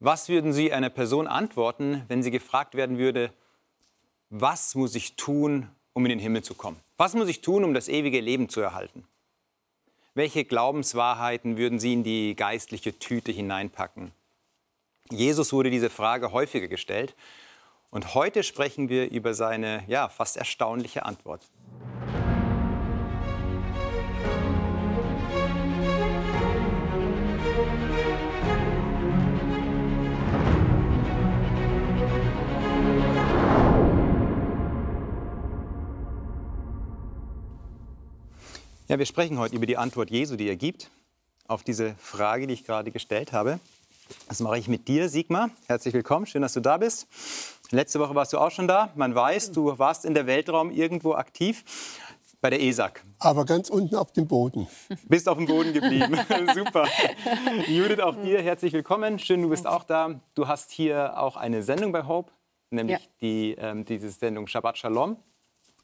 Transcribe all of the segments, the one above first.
Was würden Sie einer Person antworten, wenn sie gefragt werden würde, was muss ich tun, um in den Himmel zu kommen? Was muss ich tun, um das ewige Leben zu erhalten? Welche Glaubenswahrheiten würden Sie in die geistliche Tüte hineinpacken? Jesus wurde diese Frage häufiger gestellt und heute sprechen wir über seine ja, fast erstaunliche Antwort. Ja, wir sprechen heute über die Antwort Jesu, die er gibt auf diese Frage, die ich gerade gestellt habe. Das mache ich mit dir, Sigmar. Herzlich willkommen, schön, dass du da bist. Letzte Woche warst du auch schon da. Man weiß, du warst in der Weltraum irgendwo aktiv bei der ESAC. Aber ganz unten auf dem Boden. Bist auf dem Boden geblieben. Super. Judith, auch dir herzlich willkommen. Schön, du bist auch da. Du hast hier auch eine Sendung bei Hope, nämlich ja. die, ähm, diese Sendung Shabbat Shalom.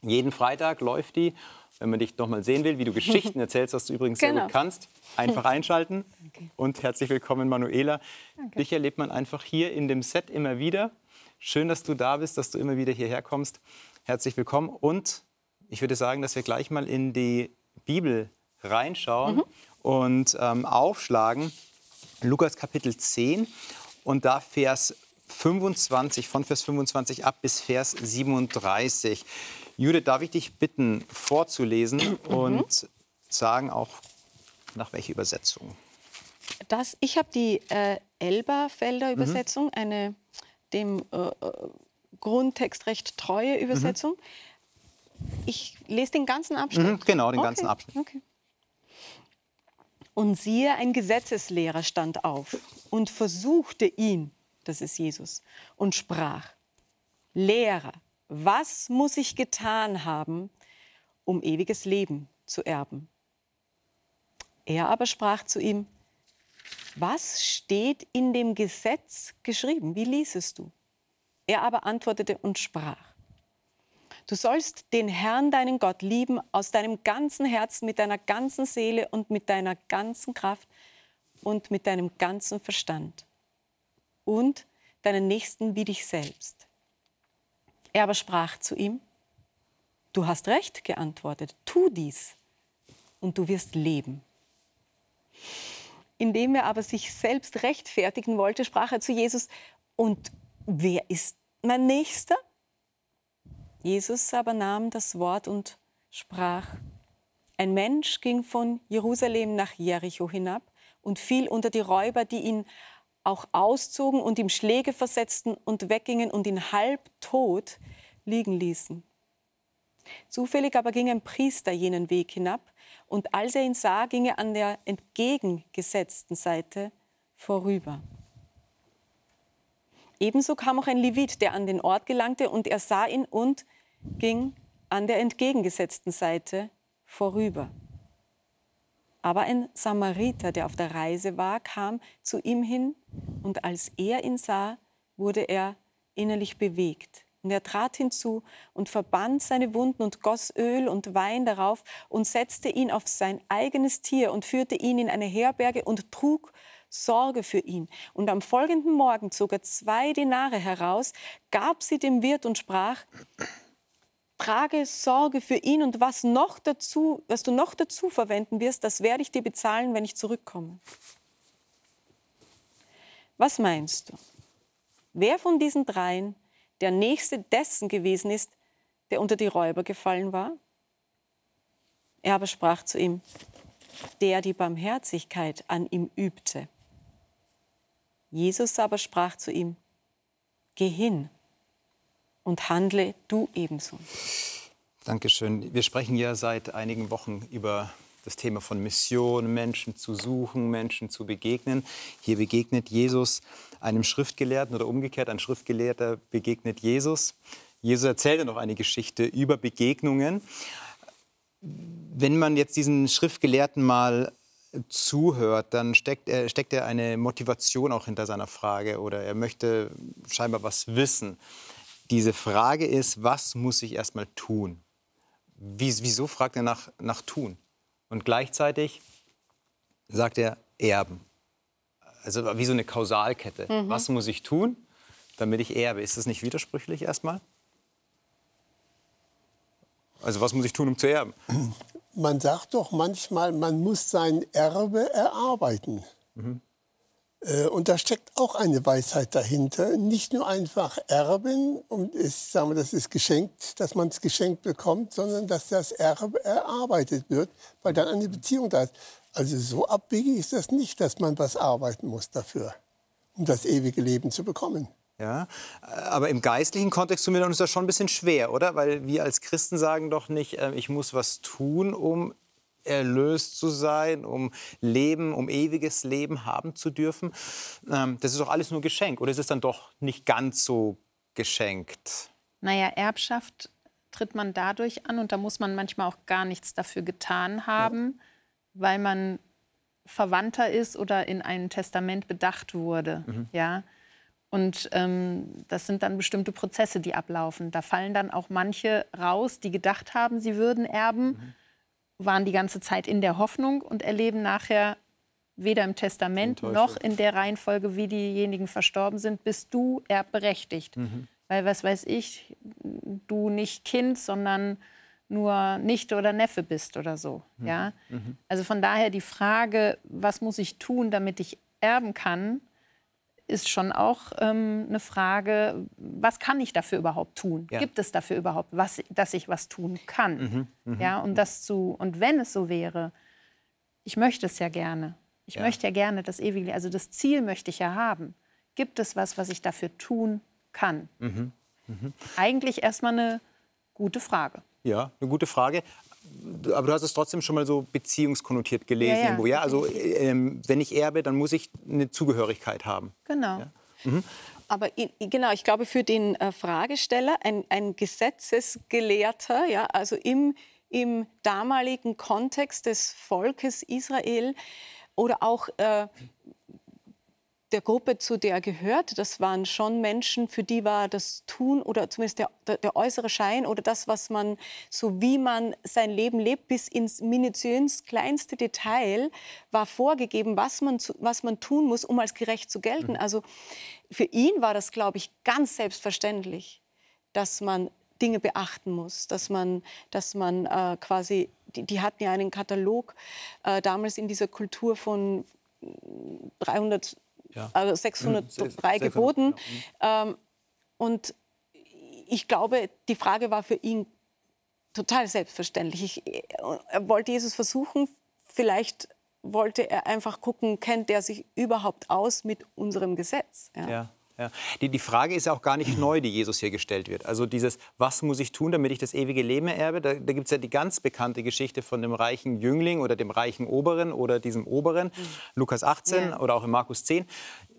Jeden Freitag läuft die wenn man dich noch mal sehen will, wie du Geschichten erzählst, was du übrigens genau. sehr gut kannst, einfach einschalten. Okay. Und herzlich willkommen, Manuela. Danke. Dich erlebt man einfach hier in dem Set immer wieder. Schön, dass du da bist, dass du immer wieder hierher kommst. Herzlich willkommen. Und ich würde sagen, dass wir gleich mal in die Bibel reinschauen mhm. und ähm, aufschlagen. Lukas Kapitel 10 und da Vers 25, von Vers 25 ab bis Vers 37. Judith, darf ich dich bitten, vorzulesen mhm. und sagen auch, nach welcher Übersetzung? Das, ich habe die äh, Elberfelder mhm. Übersetzung, mhm. eine dem äh, äh, Grundtext recht treue mhm. Übersetzung. Mhm. Ich lese den ganzen Abschnitt. Mhm, genau, den okay. ganzen Abschnitt. Okay. Und siehe, ein Gesetzeslehrer stand auf und versuchte ihn, das ist Jesus, und sprach, Lehrer, was muss ich getan haben, um ewiges Leben zu erben? Er aber sprach zu ihm, was steht in dem Gesetz geschrieben? Wie liesest du? Er aber antwortete und sprach, du sollst den Herrn, deinen Gott, lieben aus deinem ganzen Herzen, mit deiner ganzen Seele und mit deiner ganzen Kraft und mit deinem ganzen Verstand und deinen Nächsten wie dich selbst. Er aber sprach zu ihm, du hast recht geantwortet, tu dies und du wirst leben. Indem er aber sich selbst rechtfertigen wollte, sprach er zu Jesus, und wer ist mein Nächster? Jesus aber nahm das Wort und sprach, ein Mensch ging von Jerusalem nach Jericho hinab und fiel unter die Räuber, die ihn auch auszogen und ihm Schläge versetzten und weggingen und ihn halb tot liegen ließen. Zufällig aber ging ein Priester jenen Weg hinab, und als er ihn sah, ging er an der entgegengesetzten Seite vorüber. Ebenso kam auch ein Levit, der an den Ort gelangte, und er sah ihn und ging an der entgegengesetzten Seite vorüber. Aber ein Samariter, der auf der Reise war, kam zu ihm hin und als er ihn sah, wurde er innerlich bewegt. Und er trat hinzu und verband seine Wunden und goss Öl und Wein darauf und setzte ihn auf sein eigenes Tier und führte ihn in eine Herberge und trug Sorge für ihn. Und am folgenden Morgen zog er zwei Denare heraus, gab sie dem Wirt und sprach, trage Sorge für ihn und was, noch dazu, was du noch dazu verwenden wirst, das werde ich dir bezahlen, wenn ich zurückkomme. Was meinst du? Wer von diesen dreien der Nächste dessen gewesen ist, der unter die Räuber gefallen war? Er aber sprach zu ihm, der die Barmherzigkeit an ihm übte. Jesus aber sprach zu ihm, Geh hin und handle du ebenso. Dankeschön. Wir sprechen ja seit einigen Wochen über das Thema von Mission, Menschen zu suchen, Menschen zu begegnen. Hier begegnet Jesus einem Schriftgelehrten oder umgekehrt, ein Schriftgelehrter begegnet Jesus. Jesus erzählt ja noch eine Geschichte über Begegnungen. Wenn man jetzt diesen Schriftgelehrten mal zuhört, dann steckt er, steckt er eine Motivation auch hinter seiner Frage oder er möchte scheinbar was wissen. Diese Frage ist, was muss ich erstmal tun? wieso fragt er nach, nach tun? Und gleichzeitig sagt er erben. also wie so eine Kausalkette. Mhm. Was muss ich tun, damit ich erbe? Ist das nicht widersprüchlich erstmal? Also was muss ich tun, um zu erben? Man sagt doch manchmal, man muss sein Erbe erarbeiten. Mhm. Äh, und da steckt auch eine Weisheit dahinter. Nicht nur einfach erben, und es, sagen wir, das ist geschenkt, dass man es geschenkt bekommt, sondern dass das Erbe erarbeitet wird, weil dann eine Beziehung da ist. Also so abwegig ist das nicht, dass man was arbeiten muss dafür, um das ewige Leben zu bekommen. Ja, aber im geistlichen Kontext zumindest ist das schon ein bisschen schwer, oder? Weil wir als Christen sagen doch nicht, äh, ich muss was tun, um erlöst zu sein, um Leben, um ewiges Leben haben zu dürfen. Ähm, das ist doch alles nur Geschenk. Oder ist es dann doch nicht ganz so geschenkt? Naja, Erbschaft tritt man dadurch an und da muss man manchmal auch gar nichts dafür getan haben, ja. weil man Verwandter ist oder in ein Testament bedacht wurde. Mhm. Ja. Und ähm, das sind dann bestimmte Prozesse, die ablaufen. Da fallen dann auch manche raus, die gedacht haben, sie würden erben, mhm. Waren die ganze Zeit in der Hoffnung und erleben nachher weder im Testament noch in der Reihenfolge, wie diejenigen verstorben sind, bist du erbberechtigt. Mhm. Weil, was weiß ich, du nicht Kind, sondern nur Nichte oder Neffe bist oder so. Mhm. Ja? Mhm. Also von daher die Frage, was muss ich tun, damit ich erben kann, ist schon auch ähm, eine Frage, was kann ich dafür überhaupt tun? Ja. Gibt es dafür überhaupt, was, dass ich was tun kann? Mhm, mh. Ja, und, das zu, und wenn es so wäre, ich möchte es ja gerne. Ich ja. möchte ja gerne das ewige, also das Ziel möchte ich ja haben. Gibt es was, was ich dafür tun kann? Mhm, mh. Eigentlich erstmal eine gute Frage. Ja, eine gute Frage aber du hast es trotzdem schon mal so beziehungskonnotiert gelesen. Ja, ja. Irgendwo, ja? Also ähm, wenn ich erbe, dann muss ich eine Zugehörigkeit haben. Genau. Ja? Mhm. Aber genau, ich glaube, für den äh, Fragesteller, ein, ein Gesetzesgelehrter, ja, also im, im damaligen Kontext des Volkes Israel oder auch äh, der Gruppe, zu der er gehört, das waren schon Menschen, für die war das Tun oder zumindest der, der, der, äußere Schein oder das, was man, so wie man sein Leben lebt, bis ins minutiös kleinste Detail, war vorgegeben, was man, was man tun muss, um als gerecht zu gelten. Mhm. Also für ihn war das, glaube ich, ganz selbstverständlich, dass man Dinge beachten muss, dass man, dass man äh, quasi, die, die, hatten ja einen Katalog äh, damals in dieser Kultur von 300 ja. also 603 600, Geboten. Ja. Ähm, und ich glaube, die Frage war für ihn total selbstverständlich. Ich, er wollte Jesus versuchen, vielleicht wollte er einfach gucken, kennt er sich überhaupt aus mit unserem Gesetz. Ja. ja. Ja. Die, die Frage ist ja auch gar nicht neu, die Jesus hier gestellt wird. Also dieses, was muss ich tun, damit ich das ewige Leben erbe? Da, da gibt es ja die ganz bekannte Geschichte von dem reichen Jüngling oder dem reichen Oberen oder diesem Oberen, mhm. Lukas 18 ja. oder auch in Markus 10,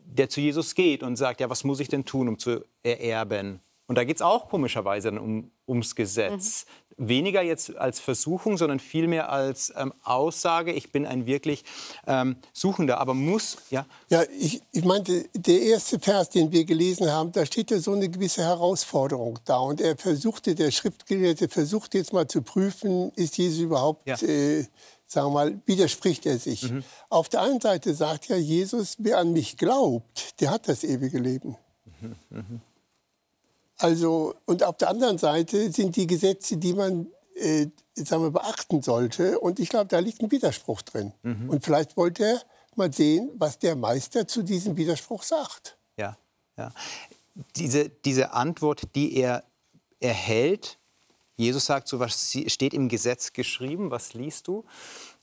der zu Jesus geht und sagt, ja, was muss ich denn tun, um zu ererben? Und da geht es auch komischerweise um, ums Gesetz. Mhm. Weniger jetzt als Versuchung, sondern vielmehr als ähm, Aussage, ich bin ein wirklich ähm, Suchender, aber muss, ja? Ja, ich, ich meinte, der erste Vers, den wir gelesen haben, da steht ja so eine gewisse Herausforderung da. Und er versuchte, der Schriftgelehrte versucht jetzt mal zu prüfen, ist Jesus überhaupt, ja. äh, sagen wir mal, widerspricht er sich. Mhm. Auf der einen Seite sagt ja Jesus, wer an mich glaubt, der hat das ewige Leben. Mhm. Also, und auf der anderen Seite sind die Gesetze, die man äh, sagen wir, beachten sollte. Und ich glaube, da liegt ein Widerspruch drin. Mhm. Und vielleicht wollte er mal sehen, was der Meister zu diesem Widerspruch sagt. Ja, ja. Diese, diese Antwort, die er erhält, Jesus sagt so, was steht im Gesetz geschrieben, was liest du?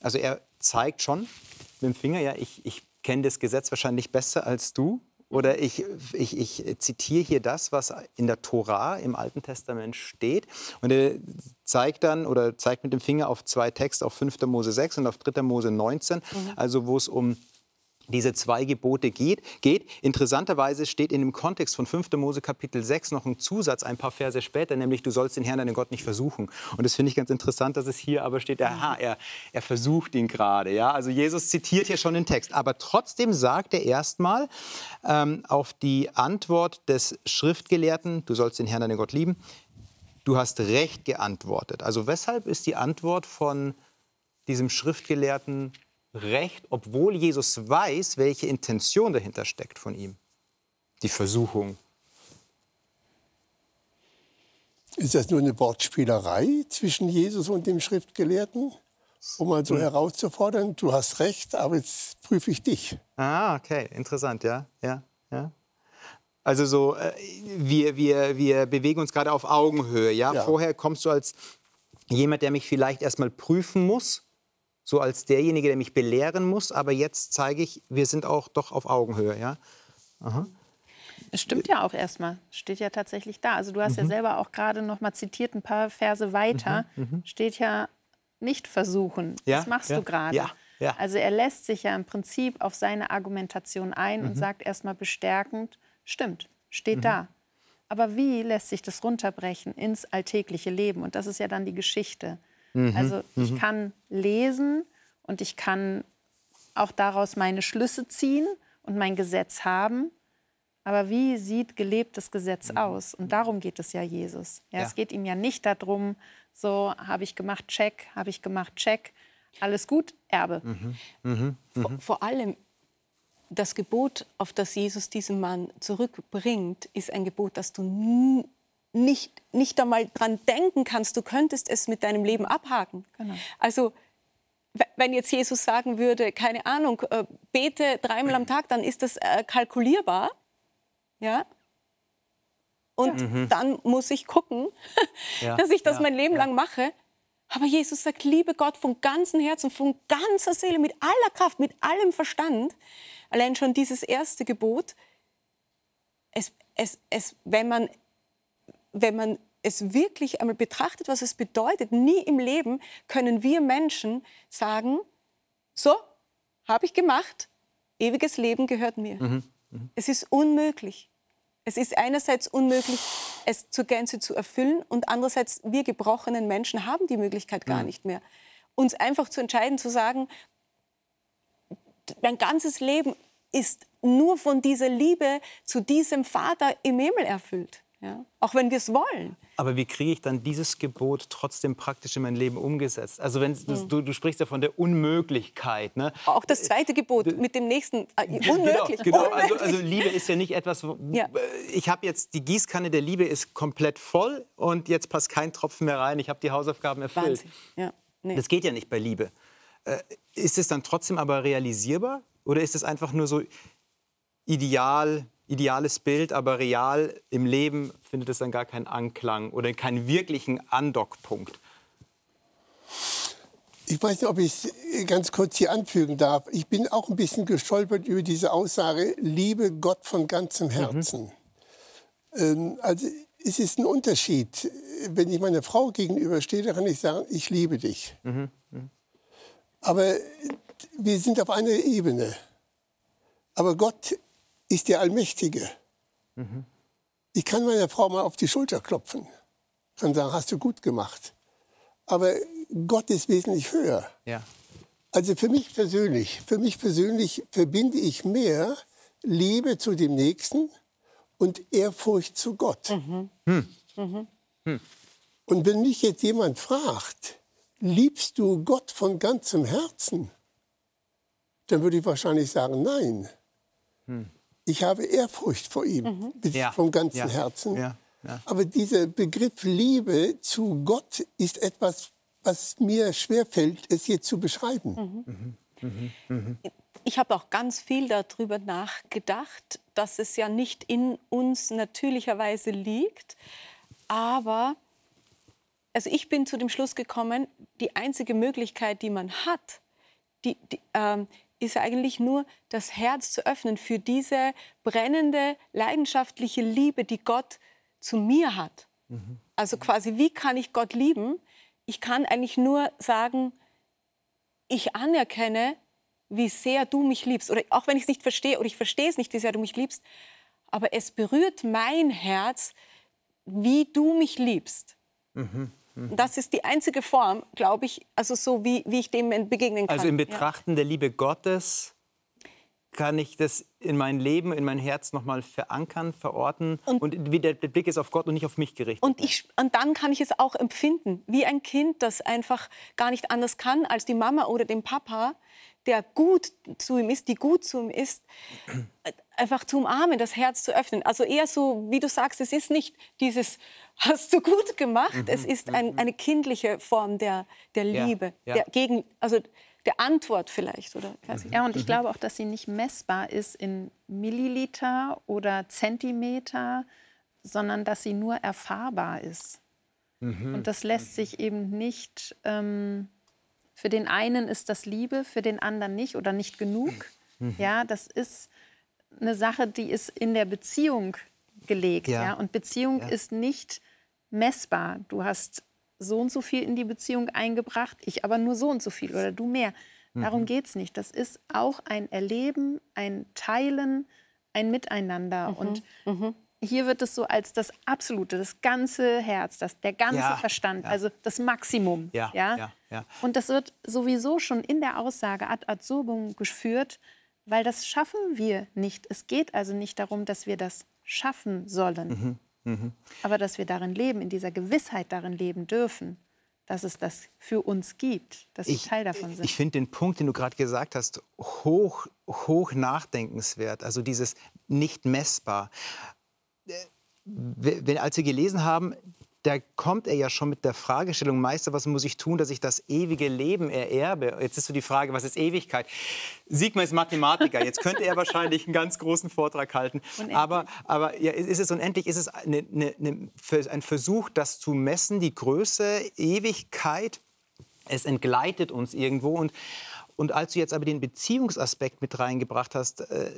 Also er zeigt schon mit dem Finger, ja, ich, ich kenne das Gesetz wahrscheinlich besser als du. Oder ich, ich, ich zitiere hier das, was in der Tora im Alten Testament steht. Und er zeigt dann oder zeigt mit dem Finger auf zwei Texte, auf 5. Mose 6 und auf 3. Mose 19, mhm. also wo es um diese zwei Gebote geht, geht. Interessanterweise steht in dem Kontext von 5. Mose Kapitel 6 noch ein Zusatz ein paar Verse später, nämlich du sollst den Herrn, deinen Gott, nicht versuchen. Und das finde ich ganz interessant, dass es hier aber steht, aha, er, er versucht ihn gerade. Ja? Also Jesus zitiert hier schon den Text. Aber trotzdem sagt er erstmal ähm, auf die Antwort des Schriftgelehrten, du sollst den Herrn, deinen Gott lieben, du hast recht geantwortet. Also weshalb ist die Antwort von diesem Schriftgelehrten recht, obwohl Jesus weiß, welche Intention dahinter steckt von ihm. Die Versuchung. Ist das nur eine Wortspielerei zwischen Jesus und dem Schriftgelehrten? Um mal so hm. herauszufordern, du hast recht, aber jetzt prüfe ich dich. Ah, okay, interessant, ja, ja, ja. Also so, äh, wir, wir, wir bewegen uns gerade auf Augenhöhe, ja? ja? Vorher kommst du als jemand, der mich vielleicht erstmal prüfen muss, so als derjenige, der mich belehren muss, aber jetzt zeige ich, wir sind auch doch auf Augenhöhe, ja? Aha. Es stimmt ja auch erstmal, steht ja tatsächlich da. Also du hast mhm. ja selber auch gerade noch mal zitiert, ein paar Verse weiter, mhm. Mhm. steht ja nicht versuchen. Ja? Das machst ja? du gerade. Ja. Ja. Also er lässt sich ja im Prinzip auf seine Argumentation ein und mhm. sagt erstmal bestärkend, stimmt, steht mhm. da. Aber wie lässt sich das runterbrechen ins alltägliche Leben? Und das ist ja dann die Geschichte. Mhm. Also ich kann lesen und ich kann auch daraus meine Schlüsse ziehen und mein Gesetz haben. Aber wie sieht gelebtes Gesetz aus? Und darum geht es ja Jesus. Ja, ja. Es geht ihm ja nicht darum, so habe ich gemacht, check, habe ich gemacht, check, alles gut, Erbe. Mhm. Mhm. Mhm. Vor, vor, allem das Gebot, auf das Jesus diesen Mann zurückbringt, ist ein Gebot, das du nicht, nicht einmal dran denken kannst. Du könntest es mit deinem Leben abhaken. Genau. Also wenn jetzt Jesus sagen würde, keine Ahnung, äh, bete dreimal am Tag, dann ist das äh, kalkulierbar. Ja? Und ja. Mhm. dann muss ich gucken, ja. dass ich das ja. mein Leben lang mache. Aber Jesus sagt, liebe Gott von ganzem Herzen, von ganzer Seele, mit aller Kraft, mit allem Verstand. Allein schon dieses erste Gebot, es, es, es, wenn, man, wenn man es wirklich einmal betrachtet, was es bedeutet, nie im Leben können wir Menschen sagen, so, habe ich gemacht, ewiges Leben gehört mir. Mhm. Mhm. Es ist unmöglich. Es ist einerseits unmöglich, es zur Gänze zu erfüllen und andererseits wir gebrochenen Menschen haben die Möglichkeit gar mhm. nicht mehr. Uns einfach zu entscheiden, zu sagen, mein ganzes Leben ist nur von dieser Liebe zu diesem Vater im Himmel erfüllt. Ja? Auch wenn wir es wollen. Aber wie kriege ich dann dieses Gebot trotzdem praktisch in mein Leben umgesetzt? Also wenn mhm. du, du, sprichst ja von der Unmöglichkeit. Ne? Auch das zweite Gebot äh, mit dem nächsten äh, genau, unmöglich. Genau, genau. Also, also, Liebe ist ja nicht etwas. Ja. Ich habe jetzt die Gießkanne der Liebe ist komplett voll und jetzt passt kein Tropfen mehr rein. Ich habe die Hausaufgaben erfüllt. Ja. Nee. Das geht ja nicht bei Liebe. Äh, ist es dann trotzdem aber realisierbar? Oder ist es einfach nur so ideal, ideales Bild, aber real im Leben findet es dann gar keinen Anklang oder keinen wirklichen Andockpunkt? Ich weiß nicht, ob ich es ganz kurz hier anfügen darf. Ich bin auch ein bisschen gestolpert über diese Aussage, liebe Gott von ganzem mhm. Herzen. Mhm. also es ist ein Unterschied. Wenn ich meiner Frau gegenüberstehe, dann kann ich sagen, ich liebe dich. Mhm. Mhm. Aber wir sind auf einer Ebene. Aber Gott ist der Allmächtige. Mhm. Ich kann meiner Frau mal auf die Schulter klopfen, kann sagen, hast du gut gemacht. Aber Gott ist wesentlich höher. Ja. Also für mich persönlich, für mich persönlich verbinde ich mehr Liebe zu dem Nächsten und Ehrfurcht zu Gott. Mhm. Hm. Mhm. Hm. Und wenn mich jetzt jemand fragt, liebst du Gott von ganzem Herzen? Dann würde ich wahrscheinlich sagen, nein. Ich habe Ehrfurcht vor ihm, mhm. ja. vom ganzen ja. Herzen. Ja. Aber dieser Begriff Liebe zu Gott ist etwas, was mir schwerfällt, es hier zu beschreiben. Mhm. Mhm. mhm. Ich habe auch ganz viel darüber nachgedacht, dass es ja nicht in uns natürlicherweise liegt, aber also ich bin zu dem Schluss gekommen, die einzige Möglichkeit, die man hat, die, die, ähm, ist eigentlich nur das Herz zu öffnen für diese brennende, leidenschaftliche Liebe, die Gott zu mir hat. Mhm. Also quasi, wie kann ich Gott lieben? Ich kann eigentlich nur sagen, ich anerkenne, wie sehr du mich liebst. Oder auch wenn ich es nicht verstehe, oder ich verstehe es nicht, wie sehr du mich liebst, aber es berührt mein Herz, wie du mich liebst. Mhm. Mhm. Das ist die einzige Form, glaube ich, also so wie, wie ich dem begegnen kann. Also im Betrachten ja. der Liebe Gottes kann ich das in mein Leben, in mein Herz nochmal verankern, verorten und, und wie der, der, Blick ist auf Gott und nicht auf mich gerichtet. Und, ich, und dann kann ich es auch empfinden, wie ein Kind, das einfach gar nicht anders kann als die Mama oder den Papa, der gut zu ihm ist, die gut zu ihm ist, einfach zu umarmen, das Herz zu öffnen. Also eher so, wie du sagst, es ist nicht dieses, hast du gut gemacht, mhm. es ist ein, eine kindliche Form der, der Liebe, ja, ja. Der gegen, also der Antwort vielleicht. Oder? Ja, und ich mhm. glaube auch, dass sie nicht messbar ist in Milliliter oder Zentimeter, sondern dass sie nur erfahrbar ist. Mhm. Und das lässt sich eben nicht, ähm, für den einen ist das Liebe, für den anderen nicht oder nicht genug. Mhm. Ja, das ist eine Sache, die ist in der Beziehung gelegt. Ja. ja? Und Beziehung ja. ist nicht messbar. Du hast so und so viel in die Beziehung eingebracht, ich aber nur so und so viel oder du mehr. Darum mhm. geht es nicht. Das ist auch ein Erleben, ein Teilen, ein Miteinander. Mhm. Und mhm hier wird es so als das Absolute, das ganze Herz, das, der ganze ja, Verstand, ja. also das Maximum. Ja, ja? Ja, Und das wird sowieso schon in der Aussage ad absurdum geführt, weil das schaffen wir nicht. Es geht also nicht darum, dass wir das schaffen sollen, mhm, mh. aber dass wir darin leben, in dieser Gewissheit darin leben dürfen dass es das für uns gibt, dass wir Teil davon sind. Ich finde den Punkt, den du gerade gesagt hast, hoch, hoch nachdenkenswert. Also dieses nicht messbar wenn, als wir gelesen haben, da kommt er ja schon mit der Fragestellung, Meister, was muss ich tun, dass ich das ewige Leben ererbe? Jetzt ist so die Frage, was ist Ewigkeit? Sigmar ist Mathematiker, jetzt könnte er wahrscheinlich einen ganz großen Vortrag halten. Aber, aber ja, ist es unendlich? Ist es eine, eine, eine, ein Versuch, das zu messen, die Größe, Ewigkeit? Es entgleitet uns irgendwo. Und, und als du jetzt aber den Beziehungsaspekt mit reingebracht hast, äh,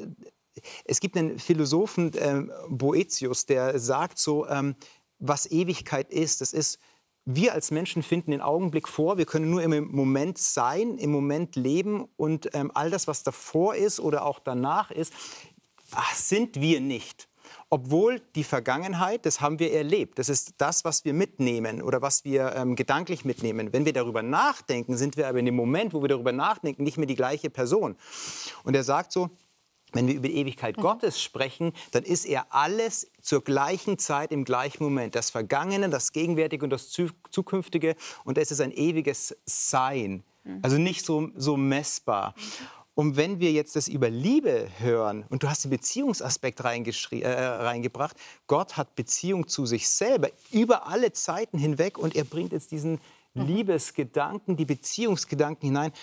es gibt einen Philosophen, äh, Boetius, der sagt so, ähm, was Ewigkeit ist. Das ist, wir als Menschen finden den Augenblick vor, wir können nur im Moment sein, im Moment leben und ähm, all das, was davor ist oder auch danach ist, ach, sind wir nicht. Obwohl die Vergangenheit, das haben wir erlebt. Das ist das, was wir mitnehmen oder was wir ähm, gedanklich mitnehmen. Wenn wir darüber nachdenken, sind wir aber in dem Moment, wo wir darüber nachdenken, nicht mehr die gleiche Person. Und er sagt so, wenn wir über die Ewigkeit mhm. Gottes sprechen, dann ist er alles zur gleichen Zeit im gleichen Moment. Das Vergangene, das Gegenwärtige und das Zukünftige. Und es ist ein ewiges Sein. Mhm. Also nicht so, so messbar. Und wenn wir jetzt das über Liebe hören, und du hast den Beziehungsaspekt äh, reingebracht, Gott hat Beziehung zu sich selber über alle Zeiten hinweg und er bringt jetzt diesen mhm. Liebesgedanken, die Beziehungsgedanken hinein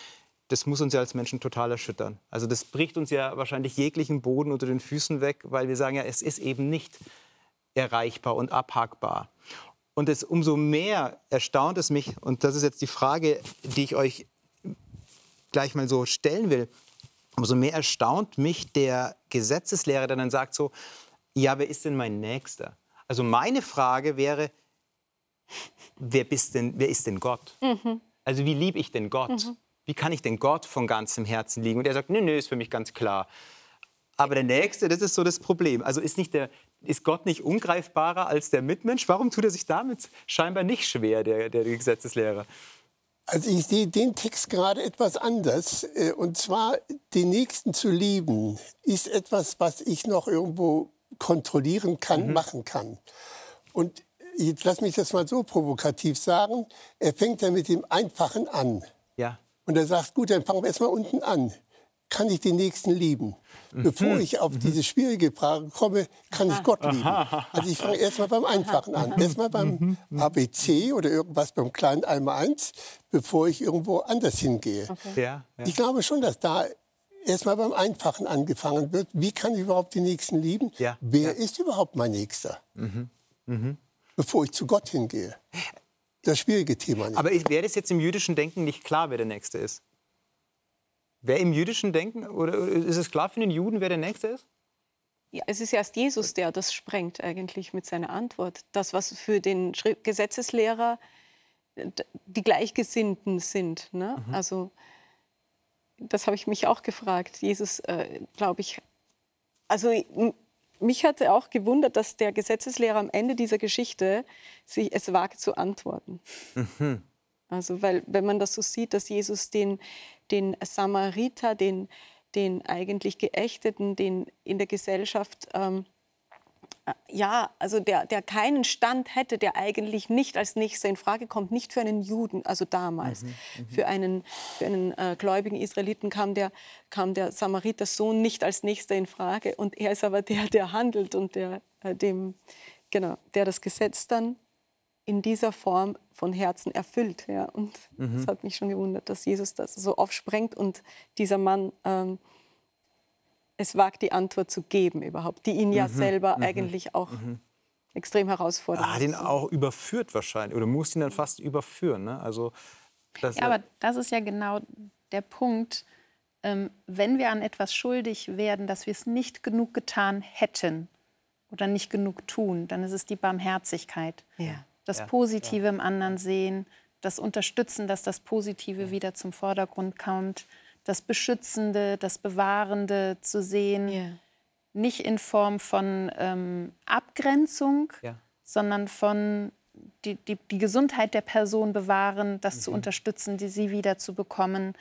das muss uns ja als Menschen total erschüttern. Also das bricht uns ja wahrscheinlich jeglichen Boden unter den Füßen weg, weil wir sagen ja, es ist eben nicht erreichbar und abhackbar. Und es umso mehr erstaunt es mich, und das ist jetzt die Frage, die ich euch gleich mal so stellen will, umso mehr erstaunt mich der Gesetzeslehrer, der dann sagt so, ja, wer ist denn mein Nächster? Also meine Frage wäre, wer, bist denn, wer ist denn Gott? Mhm. Also wie liebe ich denn Gott? Mhm wie kann ich denn Gott von ganzem Herzen lieben? Und er sagt, nö, nö, ist für mich ganz klar. Aber der Nächste, das ist so das Problem. Also ist, nicht der, ist Gott nicht ungreifbarer als der Mitmensch? Warum tut er sich damit scheinbar nicht schwer, der, der Gesetzeslehrer? Also ich sehe den Text gerade etwas anders. Äh, und zwar, den Nächsten zu lieben, ist etwas, was ich noch irgendwo kontrollieren kann, mhm. machen kann. Und jetzt lass mich das mal so provokativ sagen. Er fängt ja mit dem Einfachen an. Ja. Und er sagt, gut, dann fangen wir erstmal unten an. Kann ich den Nächsten lieben? Mhm. Bevor ich auf mhm. diese schwierige Frage komme, kann ich Gott lieben. Also ich fange erstmal beim Einfachen an. Erstmal beim mhm. ABC oder irgendwas beim kleinen einmal eins, bevor ich irgendwo anders hingehe. Okay. Ja, ja. Ich glaube schon, dass da erstmal beim Einfachen angefangen wird. Wie kann ich überhaupt den Nächsten lieben? Ja. Wer ist überhaupt mein Nächster? Mhm. Mhm. Bevor ich zu Gott hingehe das schwierige Thema nicht. Aber wäre das jetzt im jüdischen Denken nicht klar, wer der Nächste ist? Wäre im jüdischen Denken, oder ist es klar für den Juden, wer der Nächste ist? Ja, es ist erst Jesus, der das sprengt eigentlich mit seiner Antwort. Das, was für den Gesetzeslehrer die Gleichgesinnten sind. Ne? Mhm. Also das habe ich mich auch gefragt. Jesus, äh, glaube ich, also mich hatte auch gewundert, dass der Gesetzeslehrer am Ende dieser Geschichte sich es wagt zu antworten. Mhm. Also, weil, wenn man das so sieht, dass Jesus den, den Samariter, den, den eigentlich Geächteten, den in der Gesellschaft ähm, ja, also der, der keinen Stand hätte, der eigentlich nicht als nächster in Frage kommt, nicht für einen Juden, also damals. Mhm, mhm. für einen, für einen äh, gläubigen Israeliten kam der, kam der Samaritersohn nicht als nächster in Frage. Und er ist aber der, der handelt und der, äh, dem, genau, der das Gesetz dann in dieser Form von Herzen erfüllt. Ja. Und mhm. das hat mich schon gewundert, dass Jesus das so aufsprengt und dieser Mann ähm, es wagt, die Antwort zu geben überhaupt, die ihn ja mhm. selber mhm. eigentlich auch mhm. extrem herausfordert. Er hat ihn auch überführt wahrscheinlich oder muss ihn dann fast überführen. Ne? Also, ja, aber das ist ja genau der Punkt. Ähm, wenn wir an etwas schuldig werden, dass wir es nicht genug getan hätten oder nicht genug tun, dann ist es die Barmherzigkeit. Ja. Das ja. Positive ja. im anderen sehen, das Unterstützen, dass das Positive wieder zum Vordergrund kommt das Beschützende, das Bewahrende zu sehen. Yeah. Nicht in Form von ähm, Abgrenzung, ja. sondern von die, die, die, Gesundheit der Person bewahren, das mhm. zu unterstützen, die sie wieder zu bekommen,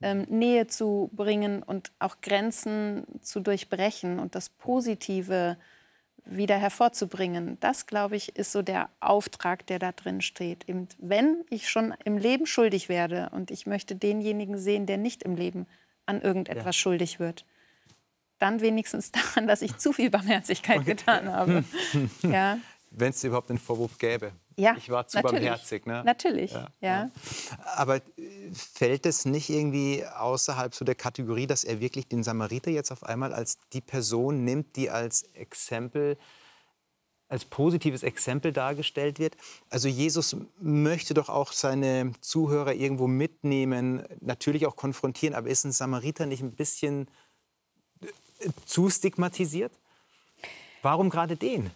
ähm, Nähe zu bringen und auch Grenzen zu durchbrechen und das Positive wieder hervorzubringen. Das, glaube ich, ist so der Auftrag, der da drin steht. Eben, wenn ich schon im Leben schuldig werde und ich möchte denjenigen sehen, der nicht im Leben an irgendetwas ja. schuldig wird, dann wenigstens daran, dass ich zu viel Barmherzigkeit getan habe. ja. Wenn es überhaupt einen Vorwurf gäbe. Ja, ich war zu natürlich. barmherzig. Ne? Natürlich, ja, ja. Aber äh, fällt es nicht irgendwie außerhalb so der Kategorie, dass er wirklich den Samariter jetzt auf einmal als die Person nimmt, die als Exempel als positives Exempel dargestellt wird. Also Jesus möchte doch auch seine Zuhörer irgendwo mitnehmen, natürlich auch konfrontieren, aber ist ein Samariter nicht ein bisschen äh, zu stigmatisiert? Warum gerade den?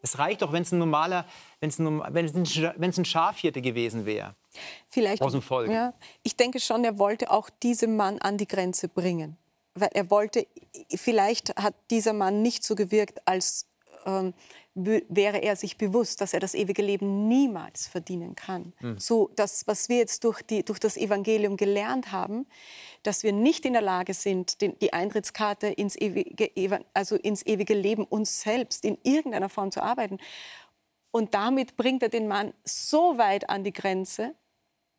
Es reicht doch, wenn es ein normaler, wenn es ein, wenn es ein Schafhirte gewesen wäre. Vielleicht. Aus dem Volk. Ja, ich denke schon, er wollte auch diesen Mann an die Grenze bringen. Weil er wollte, vielleicht hat dieser Mann nicht so gewirkt, als ähm, wäre er sich bewusst, dass er das ewige Leben niemals verdienen kann. Mhm. So das, was wir jetzt durch, die, durch das Evangelium gelernt haben, dass wir nicht in der Lage sind, den, die Eintrittskarte ins ewige, also ins ewige Leben uns selbst in irgendeiner Form zu arbeiten. Und damit bringt er den Mann so weit an die Grenze,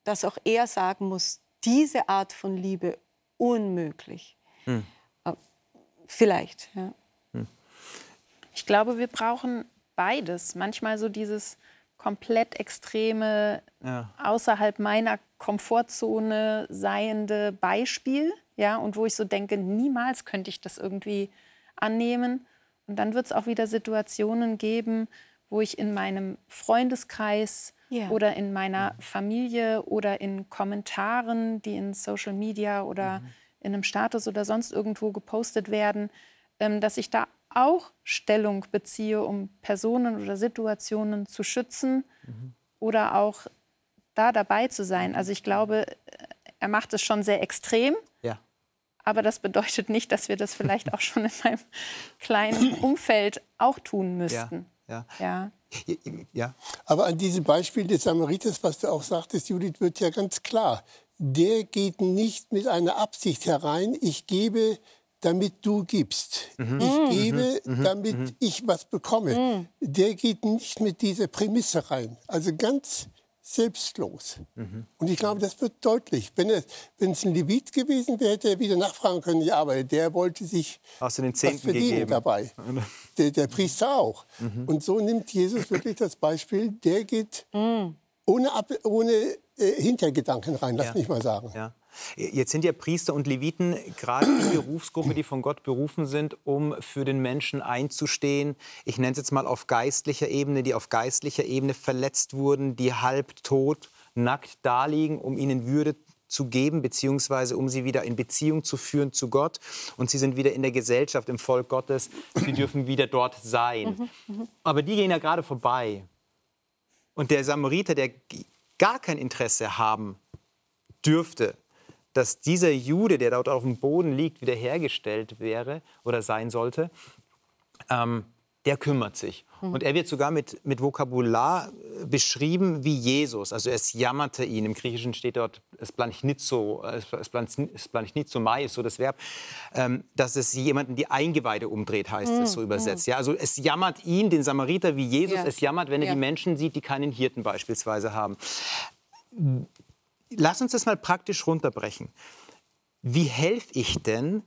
dass auch er sagen muss, diese Art von Liebe unmöglich. Hm. Vielleicht. Ja. Ich glaube, wir brauchen beides. Manchmal so dieses komplett extreme, ja. außerhalb meiner Komfortzone seiende Beispiel, ja, und wo ich so denke, niemals könnte ich das irgendwie annehmen. Und dann wird es auch wieder Situationen geben, wo ich in meinem Freundeskreis yeah. oder in meiner Familie oder in Kommentaren, die in Social Media oder mhm. in einem Status oder sonst irgendwo gepostet werden, ähm, dass ich da auch Stellung beziehe, um Personen oder Situationen zu schützen mhm. oder auch da dabei zu sein. Also ich glaube, er macht es schon sehr extrem. Ja. Aber das bedeutet nicht, dass wir das vielleicht auch schon in meinem kleinen Umfeld auch tun müssten. Ja. ja. ja. ja. Aber an diesem Beispiel des Samariters, was du auch sagtest, Judith, wird ja ganz klar, der geht nicht mit einer Absicht herein, ich gebe damit du gibst. Mhm. Ich mhm. gebe, mhm. mhm. damit mhm. ich was bekomme. Mhm. Der geht nicht mit dieser Prämisse rein. Also ganz selbstlos. Und ich glaube, das wird deutlich. Wenn es, wenn es ein Levit gewesen wäre, hätte er wieder nachfragen können, ja, aber der wollte sich Hast du den was verdienen gegeben? dabei. Der, der Priester auch. Und so nimmt Jesus wirklich das Beispiel, der geht ohne, ohne äh, Hintergedanken rein, lass ja. mich mal sagen. Ja. Jetzt sind ja Priester und Leviten gerade die Berufsgruppe, die von Gott berufen sind, um für den Menschen einzustehen. Ich nenne es jetzt mal auf geistlicher Ebene, die auf geistlicher Ebene verletzt wurden, die halbtot, nackt daliegen, um ihnen Würde zu geben, beziehungsweise um sie wieder in Beziehung zu führen zu Gott. Und sie sind wieder in der Gesellschaft, im Volk Gottes. Sie dürfen wieder dort sein. Mhm, mhm. Aber die gehen ja gerade vorbei. Und der Samariter, der gar kein Interesse haben dürfte, dass dieser Jude, der dort auf dem Boden liegt, wiederhergestellt wäre oder sein sollte, ähm, der kümmert sich. Mhm. Und er wird sogar mit, mit Vokabular äh, beschrieben wie Jesus. Also es jammerte ihn. Im Griechischen steht dort es planchnitzo, es planchnitzo mai ist so das Verb, ähm, dass es jemanden die Eingeweide umdreht, heißt mhm. es so übersetzt. Mhm. Ja, also es jammert ihn, den Samariter, wie Jesus ja. es jammert, wenn er ja. die Menschen sieht, die keinen Hirten beispielsweise haben. Lass uns das mal praktisch runterbrechen. Wie helfe ich denn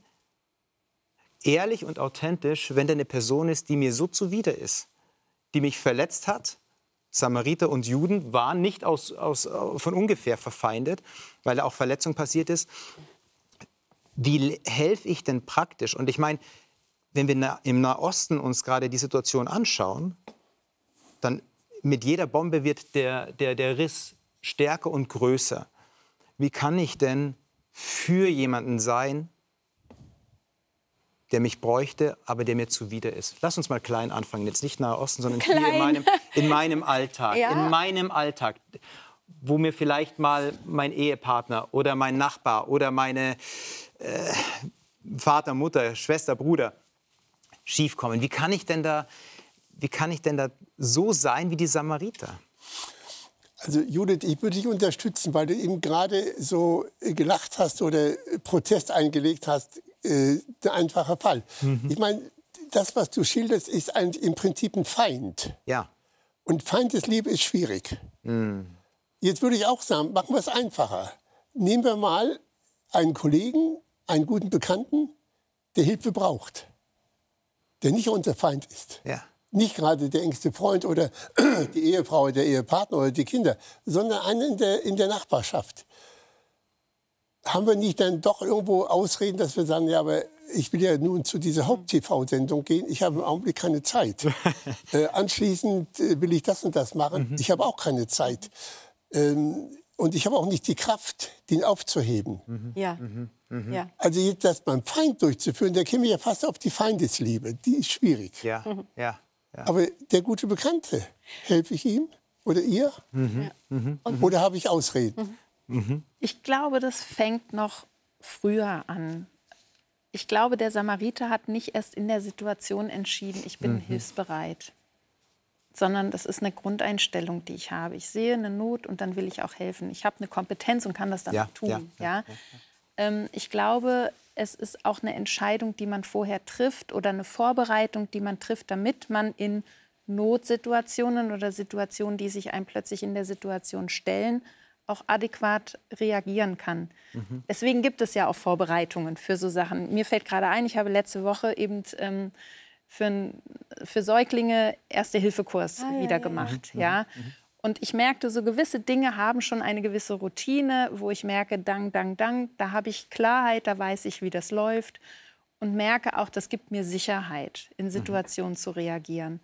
ehrlich und authentisch, wenn da eine Person ist, die mir so zuwider ist, die mich verletzt hat. Samariter und Juden waren nicht aus, aus, von ungefähr verfeindet, weil da auch Verletzung passiert ist. Wie helfe ich denn praktisch? Und ich meine, wenn wir im Nahosten uns gerade die Situation anschauen, dann mit jeder Bombe wird der, der, der Riss stärker und größer. Wie kann ich denn für jemanden sein, der mich bräuchte, aber der mir zuwider ist. Lass uns mal klein anfangen, jetzt nicht Nahe Osten, sondern klein. hier in meinem, in meinem Alltag. Ja. In meinem Alltag, wo mir vielleicht mal mein Ehepartner oder mein Nachbar oder meine äh, Vater, Mutter, Schwester, Bruder schiefkommen. Wie kann ich denn da, wie kann ich denn da so sein wie die Samariter? Also Judith, ich würde dich unterstützen, weil du eben gerade so gelacht hast oder Protest eingelegt hast äh, der einfache Fall. Mhm. Ich meine, das, was du schilderst, ist ein, im Prinzip ein Feind. Ja. Und Feindesliebe ist schwierig. Mhm. Jetzt würde ich auch sagen, machen wir es einfacher. Nehmen wir mal einen Kollegen, einen guten Bekannten, der Hilfe braucht, der nicht unser Feind ist. Ja. Nicht gerade der engste Freund oder die Ehefrau, der Ehepartner oder die Kinder, sondern einen in der, in der Nachbarschaft haben wir nicht dann doch irgendwo Ausreden, dass wir sagen, ja, aber ich will ja nun zu dieser Haupt-TV-Sendung gehen, ich habe im Augenblick keine Zeit. äh, anschließend äh, will ich das und das machen, mhm. ich habe auch keine Zeit. Ähm, und ich habe auch nicht die Kraft, den aufzuheben. Mhm. Ja. Mhm. Mhm. ja. Also jetzt das beim Feind durchzuführen, da käme ich ja fast auf die Feindesliebe. Die ist schwierig. Ja. Mhm. Ja. Ja. Aber der gute Bekannte, helfe ich ihm oder ihr? Mhm. Mhm. Oder habe ich Ausreden? Mhm. Ich glaube, das fängt noch früher an. Ich glaube, der Samariter hat nicht erst in der Situation entschieden, ich bin mhm. hilfsbereit, sondern das ist eine Grundeinstellung, die ich habe. Ich sehe eine Not und dann will ich auch helfen. Ich habe eine Kompetenz und kann das dann ja, tun. Ja, ja. ja. Ähm, ich glaube, es ist auch eine Entscheidung, die man vorher trifft oder eine Vorbereitung, die man trifft, damit man in Notsituationen oder Situationen, die sich einem plötzlich in der Situation stellen, auch adäquat reagieren kann. Mhm. Deswegen gibt es ja auch Vorbereitungen für so Sachen. Mir fällt gerade ein, ich habe letzte Woche eben ähm, für, für Säuglinge Erste-Hilfe-Kurs ah, wieder ja, gemacht. Ja. ja. Mhm. Und ich merkte, so gewisse Dinge haben schon eine gewisse Routine, wo ich merke, dang, dang, dang, da habe ich Klarheit, da weiß ich, wie das läuft. Und merke auch, das gibt mir Sicherheit, in mhm. Situationen zu reagieren.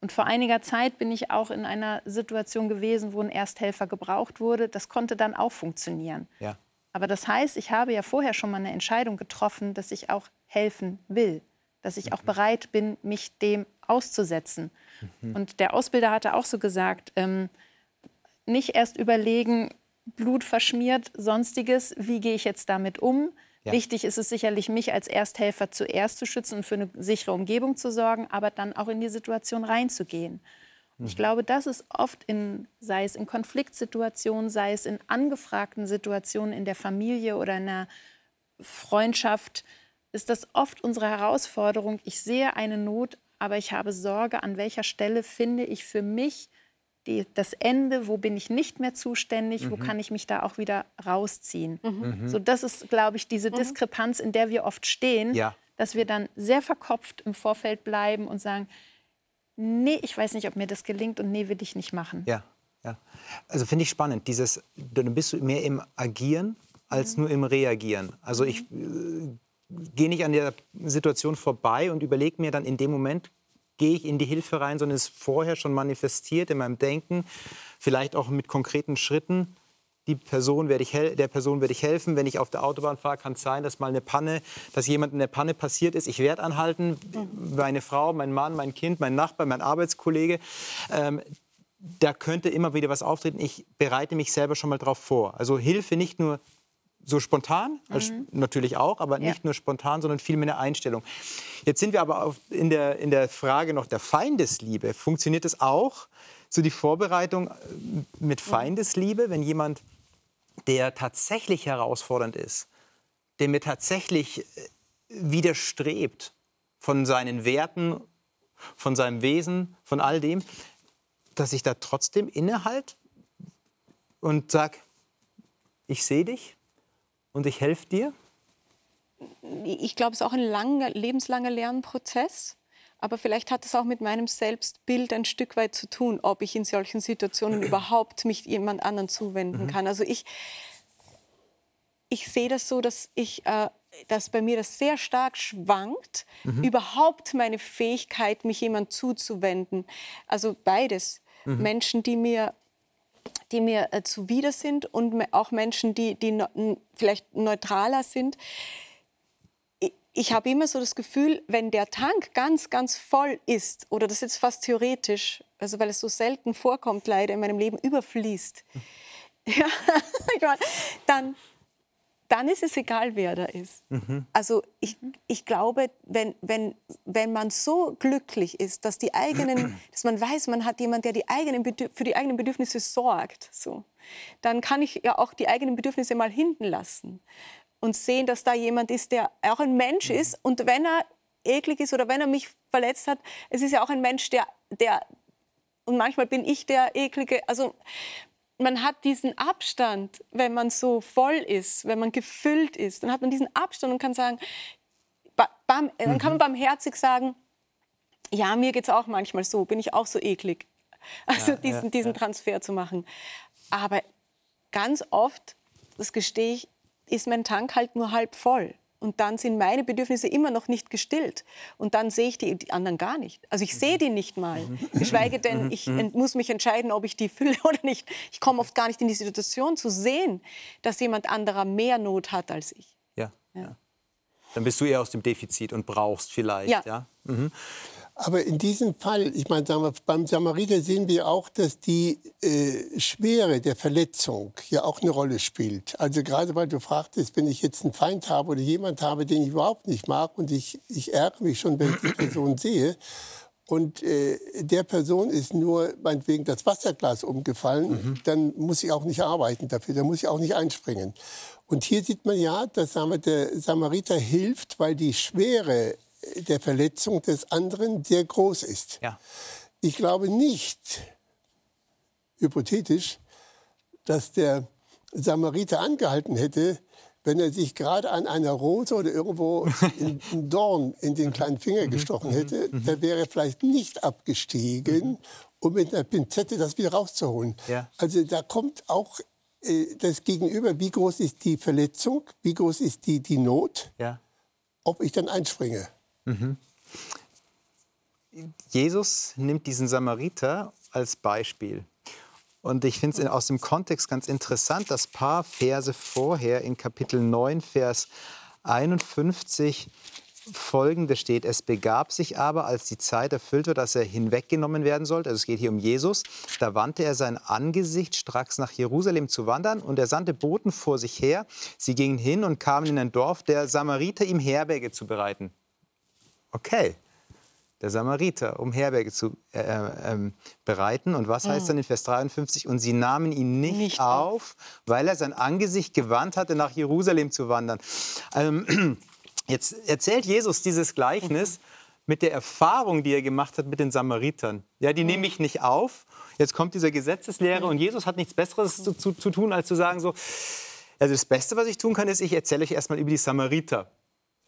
Und vor einiger Zeit bin ich auch in einer Situation gewesen, wo ein Ersthelfer gebraucht wurde. Das konnte dann auch funktionieren. Ja. Aber das heißt, ich habe ja vorher schon mal eine Entscheidung getroffen, dass ich auch helfen will, dass ich auch mhm. bereit bin, mich dem auszusetzen. Mhm. Und der Ausbilder hatte auch so gesagt, ähm, nicht erst überlegen, Blut verschmiert, sonstiges, wie gehe ich jetzt damit um, ja. Wichtig ist es sicherlich, mich als Ersthelfer zuerst zu schützen und für eine sichere Umgebung zu sorgen, aber dann auch in die Situation reinzugehen. Mhm. Ich glaube, das ist oft in, sei es in Konfliktsituationen, sei es in angefragten Situationen in der Familie oder in einer Freundschaft, ist das oft unsere Herausforderung. Ich sehe eine Not, aber ich habe Sorge, an welcher Stelle finde ich für mich die, das Ende, wo bin ich nicht mehr zuständig, mhm. wo kann ich mich da auch wieder rausziehen. Mhm. mhm. So, das ist, glaube ich, diese mhm. Diskrepanz, in der wir oft stehen, ja. dass wir dann sehr verkopft im Vorfeld bleiben und sagen, nee, ich weiß nicht, ob mir das gelingt und nee, will ich nicht machen. Ja, ja. Also finde ich spannend, dieses, dann bist du mehr im Agieren als mhm. nur im Reagieren. Also ich äh, gehe nicht an der Situation vorbei und überlege mir dann in dem Moment, gehe ich in die Hilfe rein, sondern es ist vorher schon manifestiert in meinem Denken, vielleicht auch mit konkreten Schritten. Die Person werde ich der Person werde ich helfen. Wenn ich auf der Autobahn fahre, kann es sein, dass mal eine Panne, dass jemand in der Panne passiert ist. Ich werde anhalten. Meine Frau, mein Mann, mein Kind, mein Nachbar, mein Arbeitskollege. Ähm, da könnte immer wieder was auftreten. Ich bereite mich selber schon mal darauf vor. Also Hilfe nicht nur so spontan, mhm. natürlich auch, aber nicht ja. nur spontan, sondern viel mehr eine Einstellung. Jetzt sind wir aber in, der, in der Frage noch der Feindesliebe. Funktioniert das auch, so die Vorbereitung äh, mit. Feindesliebe, wenn jemand, der tatsächlich herausfordernd ist, der mir tatsächlich äh, widerstrebt von seinen Werten, von seinem Wesen, von all dem, dass ich da trotzdem innehalte und sage, ich sehe dich und ich helfe dir? Ich glaube, es ist auch ein langer, lebenslanger Lernprozess. Aber vielleicht hat es auch mit meinem Selbstbild ein Stück weit zu tun, ob ich in solchen Situationen überhaupt mich jemand anderen zuwenden mhm. kann. Also ich, ich sehe das so, dass, ich, äh, dass bei mir das sehr stark schwankt, mhm. überhaupt meine Fähigkeit, mich jemand zuzuwenden. Also beides. Mhm. Menschen, die mir die mir äh, zuwider sind und auch Menschen, die, die no, vielleicht neutraler sind. Ich, ich habe immer so das Gefühl, wenn der Tank ganz, ganz voll ist, oder das ist jetzt fast theoretisch, also weil es so selten vorkommt, leider in meinem Leben, überfließt, ja, dann, dann ist es egal, wer da ist. Mhm. Also ich, ich glaube, wenn, wenn, wenn man so glücklich ist, dass, die eigenen, dass man weiß, man hat jemanden, der die eigenen für die eigenen Bedürfnisse sorgt, so, dann kann ich ja auch die eigenen Bedürfnisse mal hinten lassen und sehen, dass da jemand ist, der auch ein Mensch mhm. ist. Und wenn er eklig ist oder wenn er mich verletzt hat, es ist ja auch ein Mensch, der, der und manchmal bin ich der eklige. Also man hat diesen Abstand, wenn man so voll ist, wenn man gefüllt ist, dann hat man diesen Abstand und kann sagen, bam, dann kann man mhm. barmherzig sagen, ja, mir geht es auch manchmal so, bin ich auch so eklig. Also ja, diesen, ja, diesen ja. Transfer zu machen. Aber ganz oft, das gestehe ich, ist mein Tank halt nur halb voll. Und dann sind meine Bedürfnisse immer noch nicht gestillt. Und dann sehe ich die, die anderen gar nicht. Also ich sehe die nicht mal. Geschweige denn, ich muss mich entscheiden, ob ich die fülle oder nicht. Ich komme oft gar nicht in die Situation zu sehen, dass jemand anderer mehr Not hat als ich. Ja. ja. Dann bist du eher aus dem Defizit und brauchst vielleicht. Ja. ja? Mhm. Aber in diesem Fall, ich meine, beim Samariter sehen wir auch, dass die äh, Schwere der Verletzung ja auch eine Rolle spielt. Also gerade weil du fragtest, wenn ich jetzt einen Feind habe oder jemand habe, den ich überhaupt nicht mag und ich, ich ärgere mich schon, wenn ich die Person sehe und äh, der Person ist nur meinetwegen das Wasserglas umgefallen, mhm. dann muss ich auch nicht arbeiten dafür, dann muss ich auch nicht einspringen. Und hier sieht man ja, dass der Samariter hilft, weil die Schwere der Verletzung des anderen sehr groß ist. Ja. Ich glaube nicht, hypothetisch, dass der Samariter angehalten hätte, wenn er sich gerade an einer Rose oder irgendwo einen Dorn in den kleinen Finger mhm. gestochen hätte, mhm. dann wäre er vielleicht nicht abgestiegen, um mit einer Pinzette das wieder rauszuholen. Ja. Also da kommt auch das Gegenüber, wie groß ist die Verletzung, wie groß ist die, die Not, ja. ob ich dann einspringe. Mhm. Jesus nimmt diesen Samariter als Beispiel. Und ich finde es aus dem Kontext ganz interessant, dass paar Verse vorher in Kapitel 9, Vers 51 folgende steht, es begab sich aber, als die Zeit erfüllt wird, dass er hinweggenommen werden sollte, also es geht hier um Jesus, da wandte er sein Angesicht stracks nach Jerusalem zu wandern und er sandte Boten vor sich her. Sie gingen hin und kamen in ein Dorf, der Samariter ihm Herberge zu bereiten. Okay, der Samariter, um Herberge zu äh, äh, bereiten. Und was heißt hm. dann in Vers 53? Und sie nahmen ihn nicht, nicht auf, weil er sein Angesicht gewandt hatte, nach Jerusalem zu wandern. Ähm, jetzt erzählt Jesus dieses Gleichnis mit der Erfahrung, die er gemacht hat mit den Samaritern. Ja, die mhm. nehme ich nicht auf. Jetzt kommt dieser Gesetzeslehre mhm. und Jesus hat nichts Besseres zu, zu, zu tun, als zu sagen so, also das Beste, was ich tun kann, ist, ich erzähle euch erstmal über die Samariter.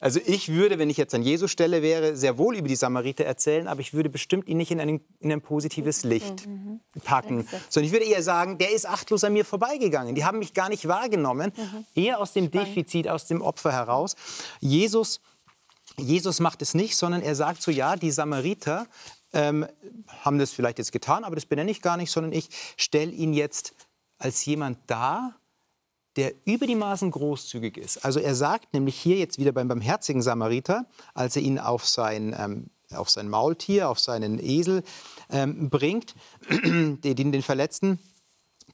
Also ich würde, wenn ich jetzt an Jesus Stelle wäre, sehr wohl über die Samariter erzählen, aber ich würde bestimmt ihn nicht in ein, in ein positives Licht mhm. packen. Sondern ich würde eher sagen, der ist achtlos an mir vorbeigegangen. Die haben mich gar nicht wahrgenommen. Mhm. Eher aus dem Spannend. Defizit, aus dem Opfer heraus. Jesus, Jesus macht es nicht, sondern er sagt so, ja, die Samariter ähm, haben das vielleicht jetzt getan, aber das benenne ich gar nicht, sondern ich stelle ihn jetzt als jemand dar, der über die Maßen großzügig ist. Also er sagt nämlich hier jetzt wieder beim barmherzigen Samariter, als er ihn auf sein, ähm, auf sein Maultier, auf seinen Esel ähm, bringt, den, den Verletzten,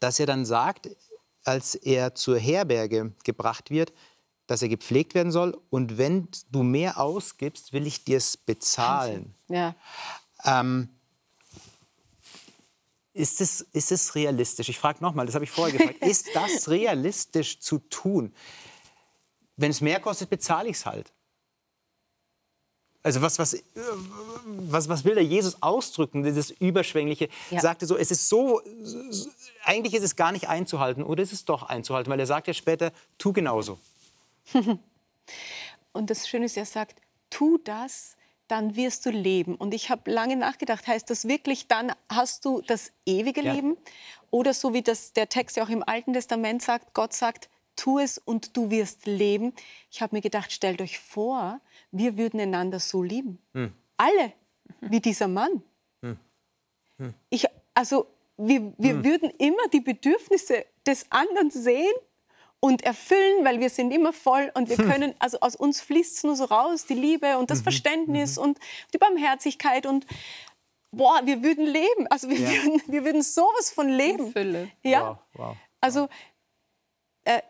dass er dann sagt, als er zur Herberge gebracht wird, dass er gepflegt werden soll. Und wenn du mehr ausgibst, will ich dir es bezahlen. Ja. Ähm, ist es, ist es realistisch? Ich frage nochmal, das habe ich vorher gefragt. ist das realistisch zu tun? Wenn es mehr kostet, bezahle ich es halt. Also was, was, was, was will der Jesus ausdrücken, dieses Überschwängliche? Ja. Sagte so, es ist so, eigentlich ist es gar nicht einzuhalten oder ist es doch einzuhalten, weil er sagt ja später, tu genauso. Und das Schöne ist, er sagt, tu das, dann wirst du leben. Und ich habe lange nachgedacht, heißt das wirklich, dann hast du das ewige ja. Leben? Oder so wie das der Text ja auch im Alten Testament sagt, Gott sagt, tu es und du wirst leben. Ich habe mir gedacht, stellt euch vor, wir würden einander so lieben. Hm. Alle, wie dieser Mann. Hm. Hm. Ich, also wir, wir hm. würden immer die Bedürfnisse des anderen sehen und erfüllen, weil wir sind immer voll und wir hm. können, also aus uns fließt es nur so raus, die Liebe und das mhm. Verständnis mhm. und die Barmherzigkeit und boah, wir würden leben. Also wir, ja. würden, wir würden sowas von leben. Fülle. Ja. Wow, wow, Also äh,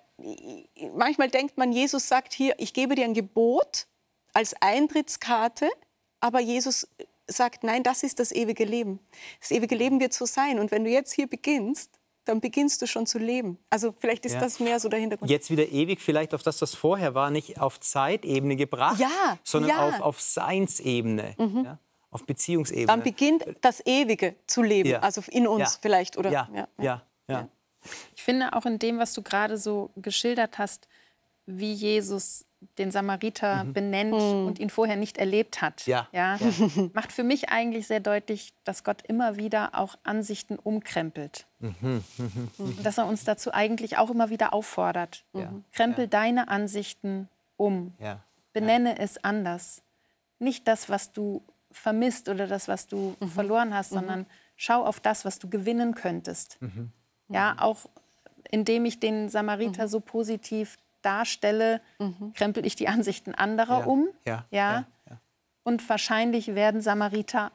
manchmal denkt man, Jesus sagt hier, ich gebe dir ein Gebot als Eintrittskarte, aber Jesus sagt, nein, das ist das ewige Leben. Das ewige Leben wird so sein. Und wenn du jetzt hier beginnst, dann beginnst du schon zu leben. Also vielleicht ist ja. das mehr so der Hintergrund. Jetzt wieder ewig, vielleicht auf das, was vorher war, nicht auf Zeitebene gebracht, ja, sondern ja. auf, auf Seinsebene, mhm. ja, auf Beziehungsebene. Dann beginnt das Ewige zu leben, also in uns vielleicht. Oder, ja. Ja. Ja. Ich finde auch in dem, was du gerade so geschildert hast, wie Jesus den Samariter mhm. benennt mhm. und ihn vorher nicht erlebt hat. Ja. Ja, Macht für mich eigentlich sehr deutlich, dass Gott immer wieder auch Ansichten umkrempelt. Mhm. mhm. Dass er uns dazu eigentlich auch immer wieder auffordert. Ja. Krempel ja. deine Ansichten um. Ja. Benenne es anders. Nicht das, was du vermisst oder das, was du mhm. verloren hast, mhm. sondern schau auf das, was du gewinnen könntest. Ja, auch indem ich den Samariter so positiv darstelle, mhm. krempel ich die Ansichten anderer ja. um. Ja. Ja? ja. Und wahrscheinlich werden Samariter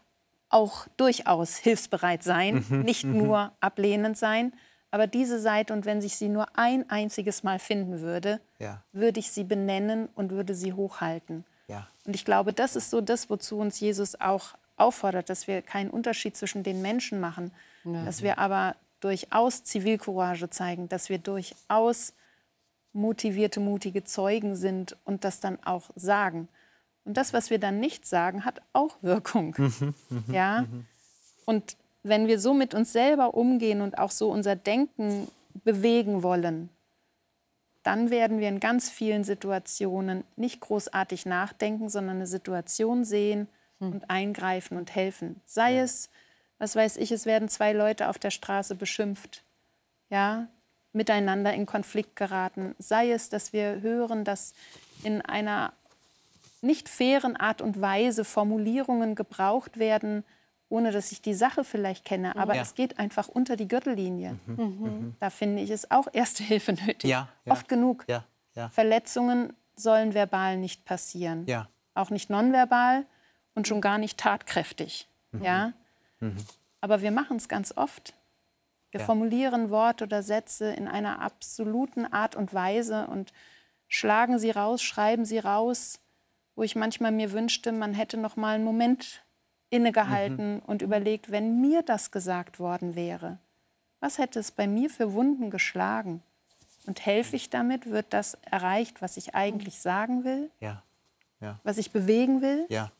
auch durchaus hilfsbereit sein, mhm. nicht mhm. nur ablehnend sein. Aber diese Seite, und wenn sich sie nur ein einziges Mal finden würde, ja. würde ich sie benennen und würde sie hochhalten. Ja. Und ich glaube, das ist so das, wozu uns Jesus auch auffordert, dass wir keinen Unterschied zwischen den Menschen machen, ja. dass wir aber durchaus Zivilcourage zeigen, dass wir durchaus motivierte, mutige Zeugen sind und das dann auch sagen. Und das, was wir dann nicht sagen, hat auch Wirkung. Mhm, mhm, ja? Mhm. Und wenn wir so mit uns selber umgehen und auch so unser Denken bewegen wollen, dann werden wir in ganz vielen Situationen nicht großartig nachdenken, sondern eine Situation sehen hm. und eingreifen und helfen. Sei ja. es, was weiß ich, es werden zwei Leute auf der Straße beschimpft. Ja, miteinander in Konflikt geraten. Sei es, dass wir hören, dass in einer nicht fairen Art und Weise Formulierungen gebraucht werden, ohne dass ich die Sache vielleicht kenne. Aber ja. es geht einfach unter die Gürtellinie. Mhm. Mhm. mhm. Da finde ich es auch Erste Hilfe nötig. Ja, ja. Oft genug. Verletzungen sollen verbal nicht passieren. Auch nicht nonverbal und schon gar nicht tatkräftig. Mhm. Ja? Mhm. Aber wir machen es ganz oft. Wir ja. formulieren Worte oder Sätze in einer absoluten Art und Weise und schlagen sie raus, schreiben sie raus, wo ich manchmal mir wünschte, man hätte noch mal einen Moment innegehalten mhm. und überlegt, wenn mir das gesagt worden wäre, was hätte es bei mir für Wunden geschlagen? Und helfe ich damit? Wird das erreicht, was ich eigentlich sagen will? Ja. ja. Was ich bewegen will? Ja,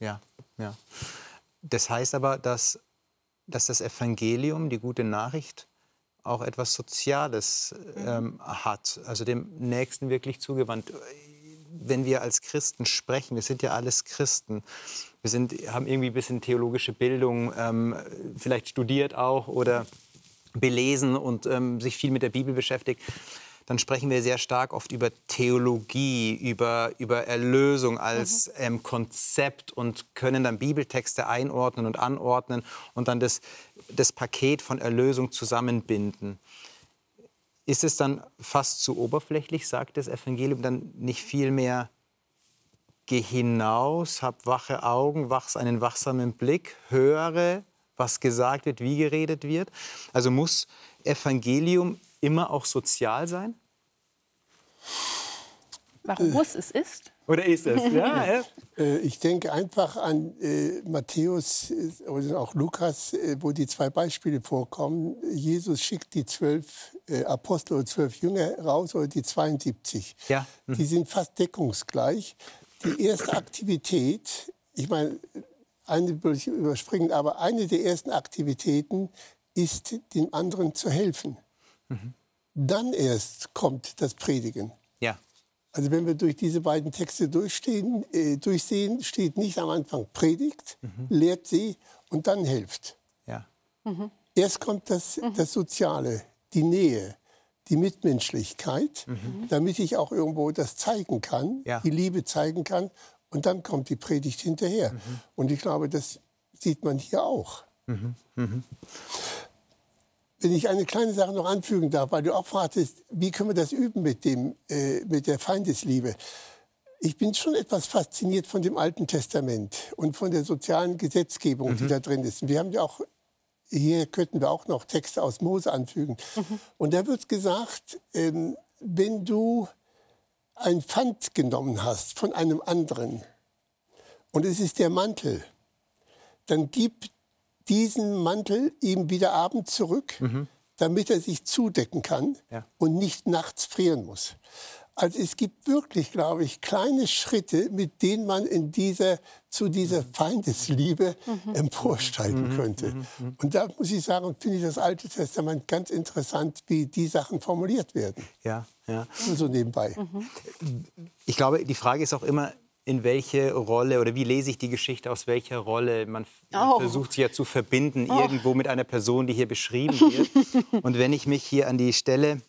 ja, ja. Das heißt aber, dass dass das Evangelium, die gute Nachricht, auch etwas Soziales mhm. ähm, hat, also dem Nächsten wirklich zugewandt. Wenn wir als Christen sprechen, wir sind ja alles Christen, wir sind, haben irgendwie ein bisschen theologische Bildung, ähm, vielleicht studiert auch oder belesen und ähm, sich viel mit der Bibel beschäftigt dann sprechen wir sehr stark oft über Theologie, über, über Erlösung als mhm. ähm, Konzept und können dann Bibeltexte einordnen und anordnen und dann das, das Paket von Erlösung zusammenbinden. Ist es dann fast zu oberflächlich, sagt das Evangelium dann nicht viel mehr, geh hinaus, hab wache Augen, wachs einen wachsamen Blick, höre, was gesagt wird, wie geredet wird? Also muss Evangelium immer auch sozial sein? Warum muss es ist? Oder ist es? Ja, ja. Äh, ich denke einfach an äh, Matthäus äh, oder auch Lukas, äh, wo die zwei Beispiele vorkommen. Jesus schickt die zwölf äh, Apostel oder zwölf Jünger raus oder die 72. Ja. Die sind fast deckungsgleich. Die erste Aktivität, ich meine, eine überspringen, aber eine der ersten Aktivitäten ist, dem anderen zu helfen. Mhm. Dann erst kommt das Predigen. Ja. Also wenn wir durch diese beiden Texte durchstehen, äh, durchsehen, steht nicht am Anfang Predigt, mhm. lehrt sie und dann hilft. Ja. Mhm. Erst kommt das, das Soziale, die Nähe, die Mitmenschlichkeit, mhm. damit ich auch irgendwo das zeigen kann, ja. die Liebe zeigen kann. Und dann kommt die Predigt hinterher. Mhm. Und ich glaube, das sieht man hier auch. Mhm. mhm. Wenn ich eine kleine Sache noch anfügen darf, weil du auch fragtest, wie können wir das üben mit, dem, äh, mit der Feindesliebe? Ich bin schon etwas fasziniert von dem Alten Testament und von der sozialen Gesetzgebung, mhm. die da drin ist. Und wir haben ja auch, hier könnten wir auch noch Texte aus Mose anfügen. Mhm. Und da wird gesagt, ähm, wenn du ein Pfand genommen hast von einem anderen und es ist der Mantel, dann gib diesen Mantel ihm wieder abends zurück, mhm. damit er sich zudecken kann ja. und nicht nachts frieren muss. Also es gibt wirklich, glaube ich, kleine Schritte, mit denen man in dieser, zu dieser mhm. Feindesliebe mhm. emporsteigen mhm. könnte. Mhm. mhm. Und da muss ich sagen, finde ich das Alte Testament ganz interessant, wie die Sachen formuliert werden. Ja, ja. So nebenbei. Ich glaube, die Frage ist auch immer, in welche Rolle oder wie lese ich die Geschichte, aus welcher Rolle man oh. versucht sie ja zu verbinden, oh. irgendwo mit einer Person, die hier beschrieben wird. Und wenn ich mich hier an die Stelle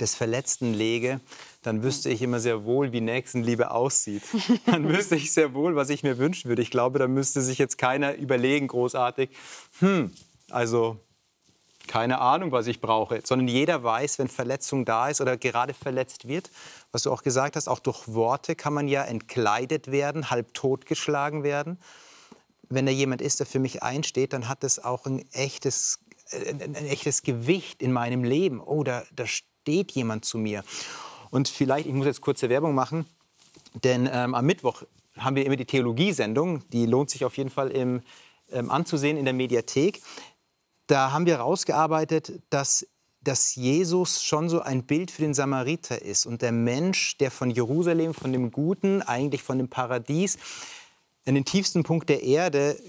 des Verletzten lege, dann wüsste ich immer sehr wohl, wie Nächstenliebe aussieht. Dann wüsste ich sehr wohl, was ich mir wünschen würde. Ich glaube, da müsste sich jetzt keiner überlegen, großartig, hm, also keine Ahnung, was ich brauche, sondern jeder weiß, wenn Verletzung da ist oder gerade verletzt wird, was du auch gesagt hast, auch durch Worte kann man ja entkleidet werden, halb totgeschlagen werden. Wenn da jemand ist, der für mich einsteht, dann hat das auch ein echtes, ein, ein echtes Gewicht in meinem Leben. Oh, da, da steht jemand zu mir. Und vielleicht, ich muss jetzt kurze Werbung machen, denn ähm, am Mittwoch haben wir immer die Theologiesendung, die lohnt sich auf jeden Fall im, ähm, anzusehen in der Mediathek. Da haben wir herausgearbeitet, dass, dass Jesus schon so ein Bild für den Samariter ist und der Mensch, der von Jerusalem, von dem Guten, eigentlich von dem Paradies, an den tiefsten Punkt der Erde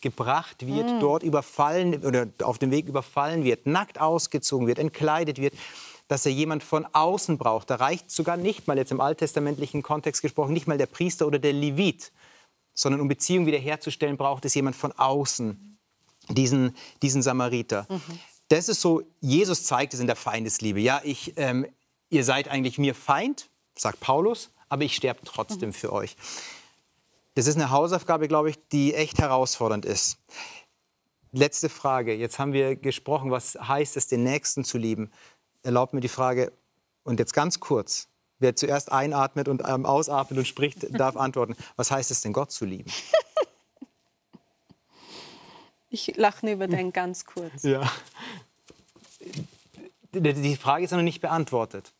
gebracht wird, mm. dort überfallen oder auf dem Weg überfallen wird, nackt ausgezogen wird, entkleidet wird, dass er jemand von außen braucht. Da reicht sogar nicht mal jetzt im alttestamentlichen Kontext gesprochen, nicht mal der Priester oder der Levit, sondern um Beziehung wiederherzustellen, braucht es jemand von außen diesen, diesen Samariter. Mhm. Das ist so, Jesus zeigt es in der Feindesliebe. Ja, ich, ähm, ihr seid eigentlich mir Feind, sagt Paulus, aber ich sterbe trotzdem mhm. für euch. Das ist eine Hausaufgabe, glaube ich, die echt herausfordernd ist. Letzte Frage. Jetzt haben wir gesprochen, was heißt es, den Nächsten zu lieben. Erlaubt mir die Frage, und jetzt ganz kurz, wer zuerst einatmet und ähm, ausatmet und spricht, darf antworten. Was heißt es denn, Gott zu lieben? Ich lache über den ganz kurz. Ja. Die Frage ist noch nicht beantwortet.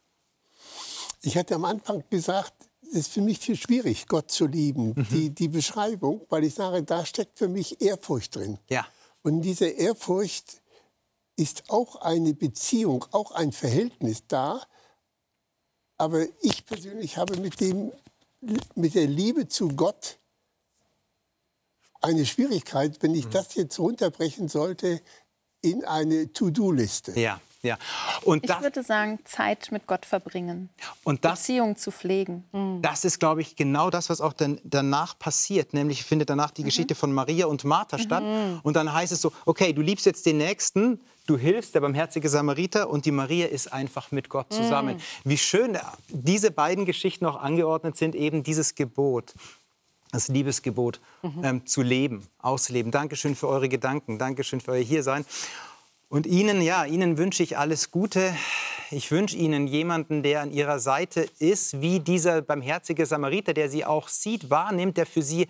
Ich hatte am Anfang gesagt, es ist für mich viel schwierig, Gott zu lieben. Mhm. Die, die Beschreibung, weil ich sage, da steckt für mich Ehrfurcht drin. Ja. Und in dieser Ehrfurcht ist auch eine Beziehung, auch ein Verhältnis da. Aber ich persönlich habe mit, dem, mit der Liebe zu Gott eine Schwierigkeit, wenn ich mhm. das jetzt runterbrechen sollte in eine To-Do-Liste. Ja. Ja. Und ich würde sagen, Zeit mit Gott verbringen. Und das, Beziehung zu pflegen. Mhm. Das ist, glaube ich, genau das, was auch dann, danach passiert. Nämlich findet danach die mhm. Geschichte von Maria und Martha mhm. statt. Und dann heißt es so, okay, du liebst jetzt den Nächsten, du hilfst, der barmherzige Samariter, und die Maria ist einfach mit Gott zusammen. Mhm. Wie schön diese beiden Geschichten auch angeordnet sind, eben dieses Gebot das Liebesgebot mhm. ähm, zu leben, auszuleben. Dankeschön für eure Gedanken, Dankeschön für euer Hiersein. Und Ihnen, ja, Ihnen wünsche ich alles Gute. Ich wünsche Ihnen jemanden, der an Ihrer Seite ist, wie dieser barmherzige Samariter, der Sie auch sieht, wahrnimmt, der für Sie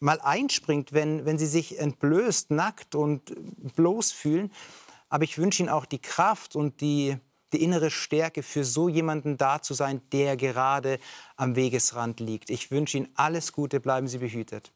mal einspringt, wenn, wenn Sie sich entblößt, nackt und bloß fühlen. Aber ich wünsche Ihnen auch die Kraft und die, die innere Stärke für so jemanden da zu sein, der gerade am Wegesrand liegt. Ich wünsche Ihnen alles Gute, bleiben Sie behütet.